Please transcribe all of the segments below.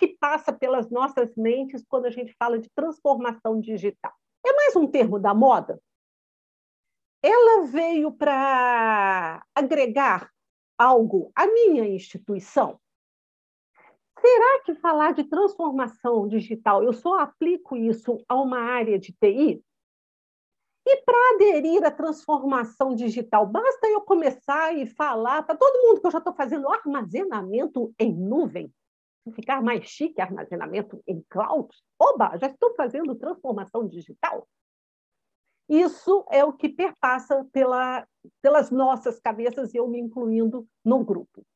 que passa pelas nossas mentes quando a gente fala de transformação digital? É mais um termo da moda? Ela veio para agregar algo à minha instituição? Será que falar de transformação digital, eu só aplico isso a uma área de TI? E para aderir à transformação digital, basta eu começar e falar para todo mundo que eu já estou fazendo armazenamento em nuvem, ficar mais chique armazenamento em cloud. Oba, já estou fazendo transformação digital. Isso é o que perpassa pela, pelas nossas cabeças, eu me incluindo no grupo.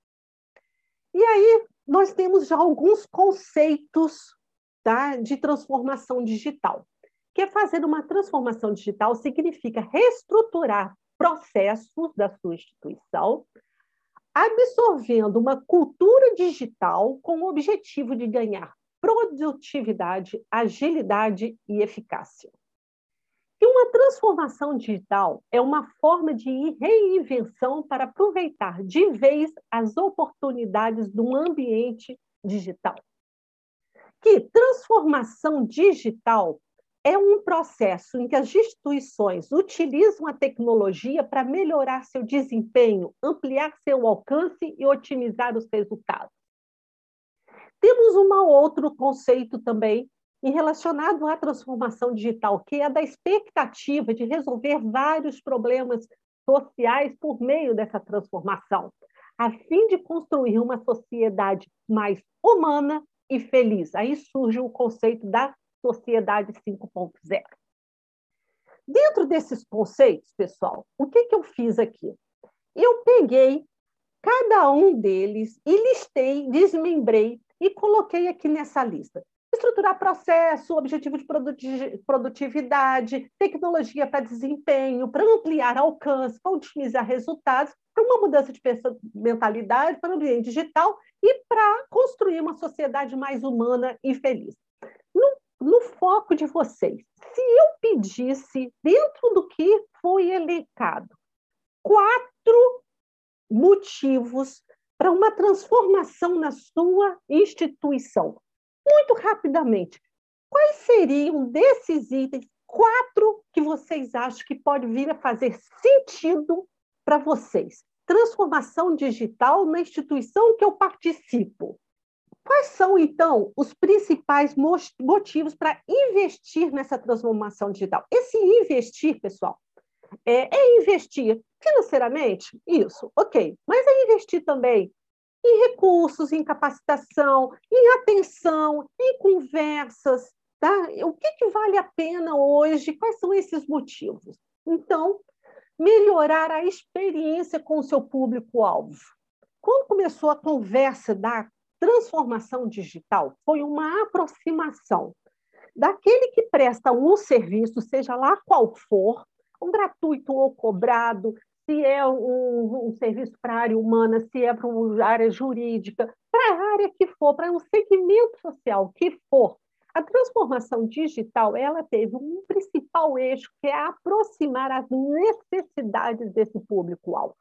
E aí, nós temos já alguns conceitos tá, de transformação digital. Que é fazer uma transformação digital significa reestruturar processos da sua instituição, absorvendo uma cultura digital com o objetivo de ganhar produtividade, agilidade e eficácia. E uma transformação digital é uma forma de reinvenção para aproveitar de vez as oportunidades do ambiente digital. Que transformação digital é um processo em que as instituições utilizam a tecnologia para melhorar seu desempenho, ampliar seu alcance e otimizar os resultados. Temos um outro conceito também relacionado à transformação digital, que é da expectativa de resolver vários problemas sociais por meio dessa transformação, a fim de construir uma sociedade mais humana e feliz. Aí surge o conceito da Sociedade 5.0. Dentro desses conceitos, pessoal, o que, que eu fiz aqui? Eu peguei cada um deles e listei, desmembrei e coloquei aqui nessa lista. Estruturar processo, objetivo de produtividade, tecnologia para desempenho, para ampliar alcance, para otimizar resultados, para uma mudança de mentalidade, para o ambiente digital e para construir uma sociedade mais humana e feliz. No foco de vocês. Se eu pedisse, dentro do que foi elencado, quatro motivos para uma transformação na sua instituição, muito rapidamente, quais seriam desses itens quatro que vocês acham que pode vir a fazer sentido para vocês? Transformação digital na instituição que eu participo. Quais são, então, os principais motivos para investir nessa transformação digital? Esse investir, pessoal, é, é, investir financeiramente? Isso, ok. Mas é investir também em recursos, em capacitação, em atenção, em conversas. Tá? O que, que vale a pena hoje? Quais são esses motivos? Então, melhorar a experiência com o seu público-alvo. Quando começou a conversa da transformação digital foi uma aproximação daquele que presta um serviço, seja lá qual for, um gratuito ou cobrado, se é um, um serviço para a área humana, se é para a área jurídica, para a área que for, para um segmento social que for. A transformação digital ela teve um principal eixo que é aproximar as necessidades desse público-alvo.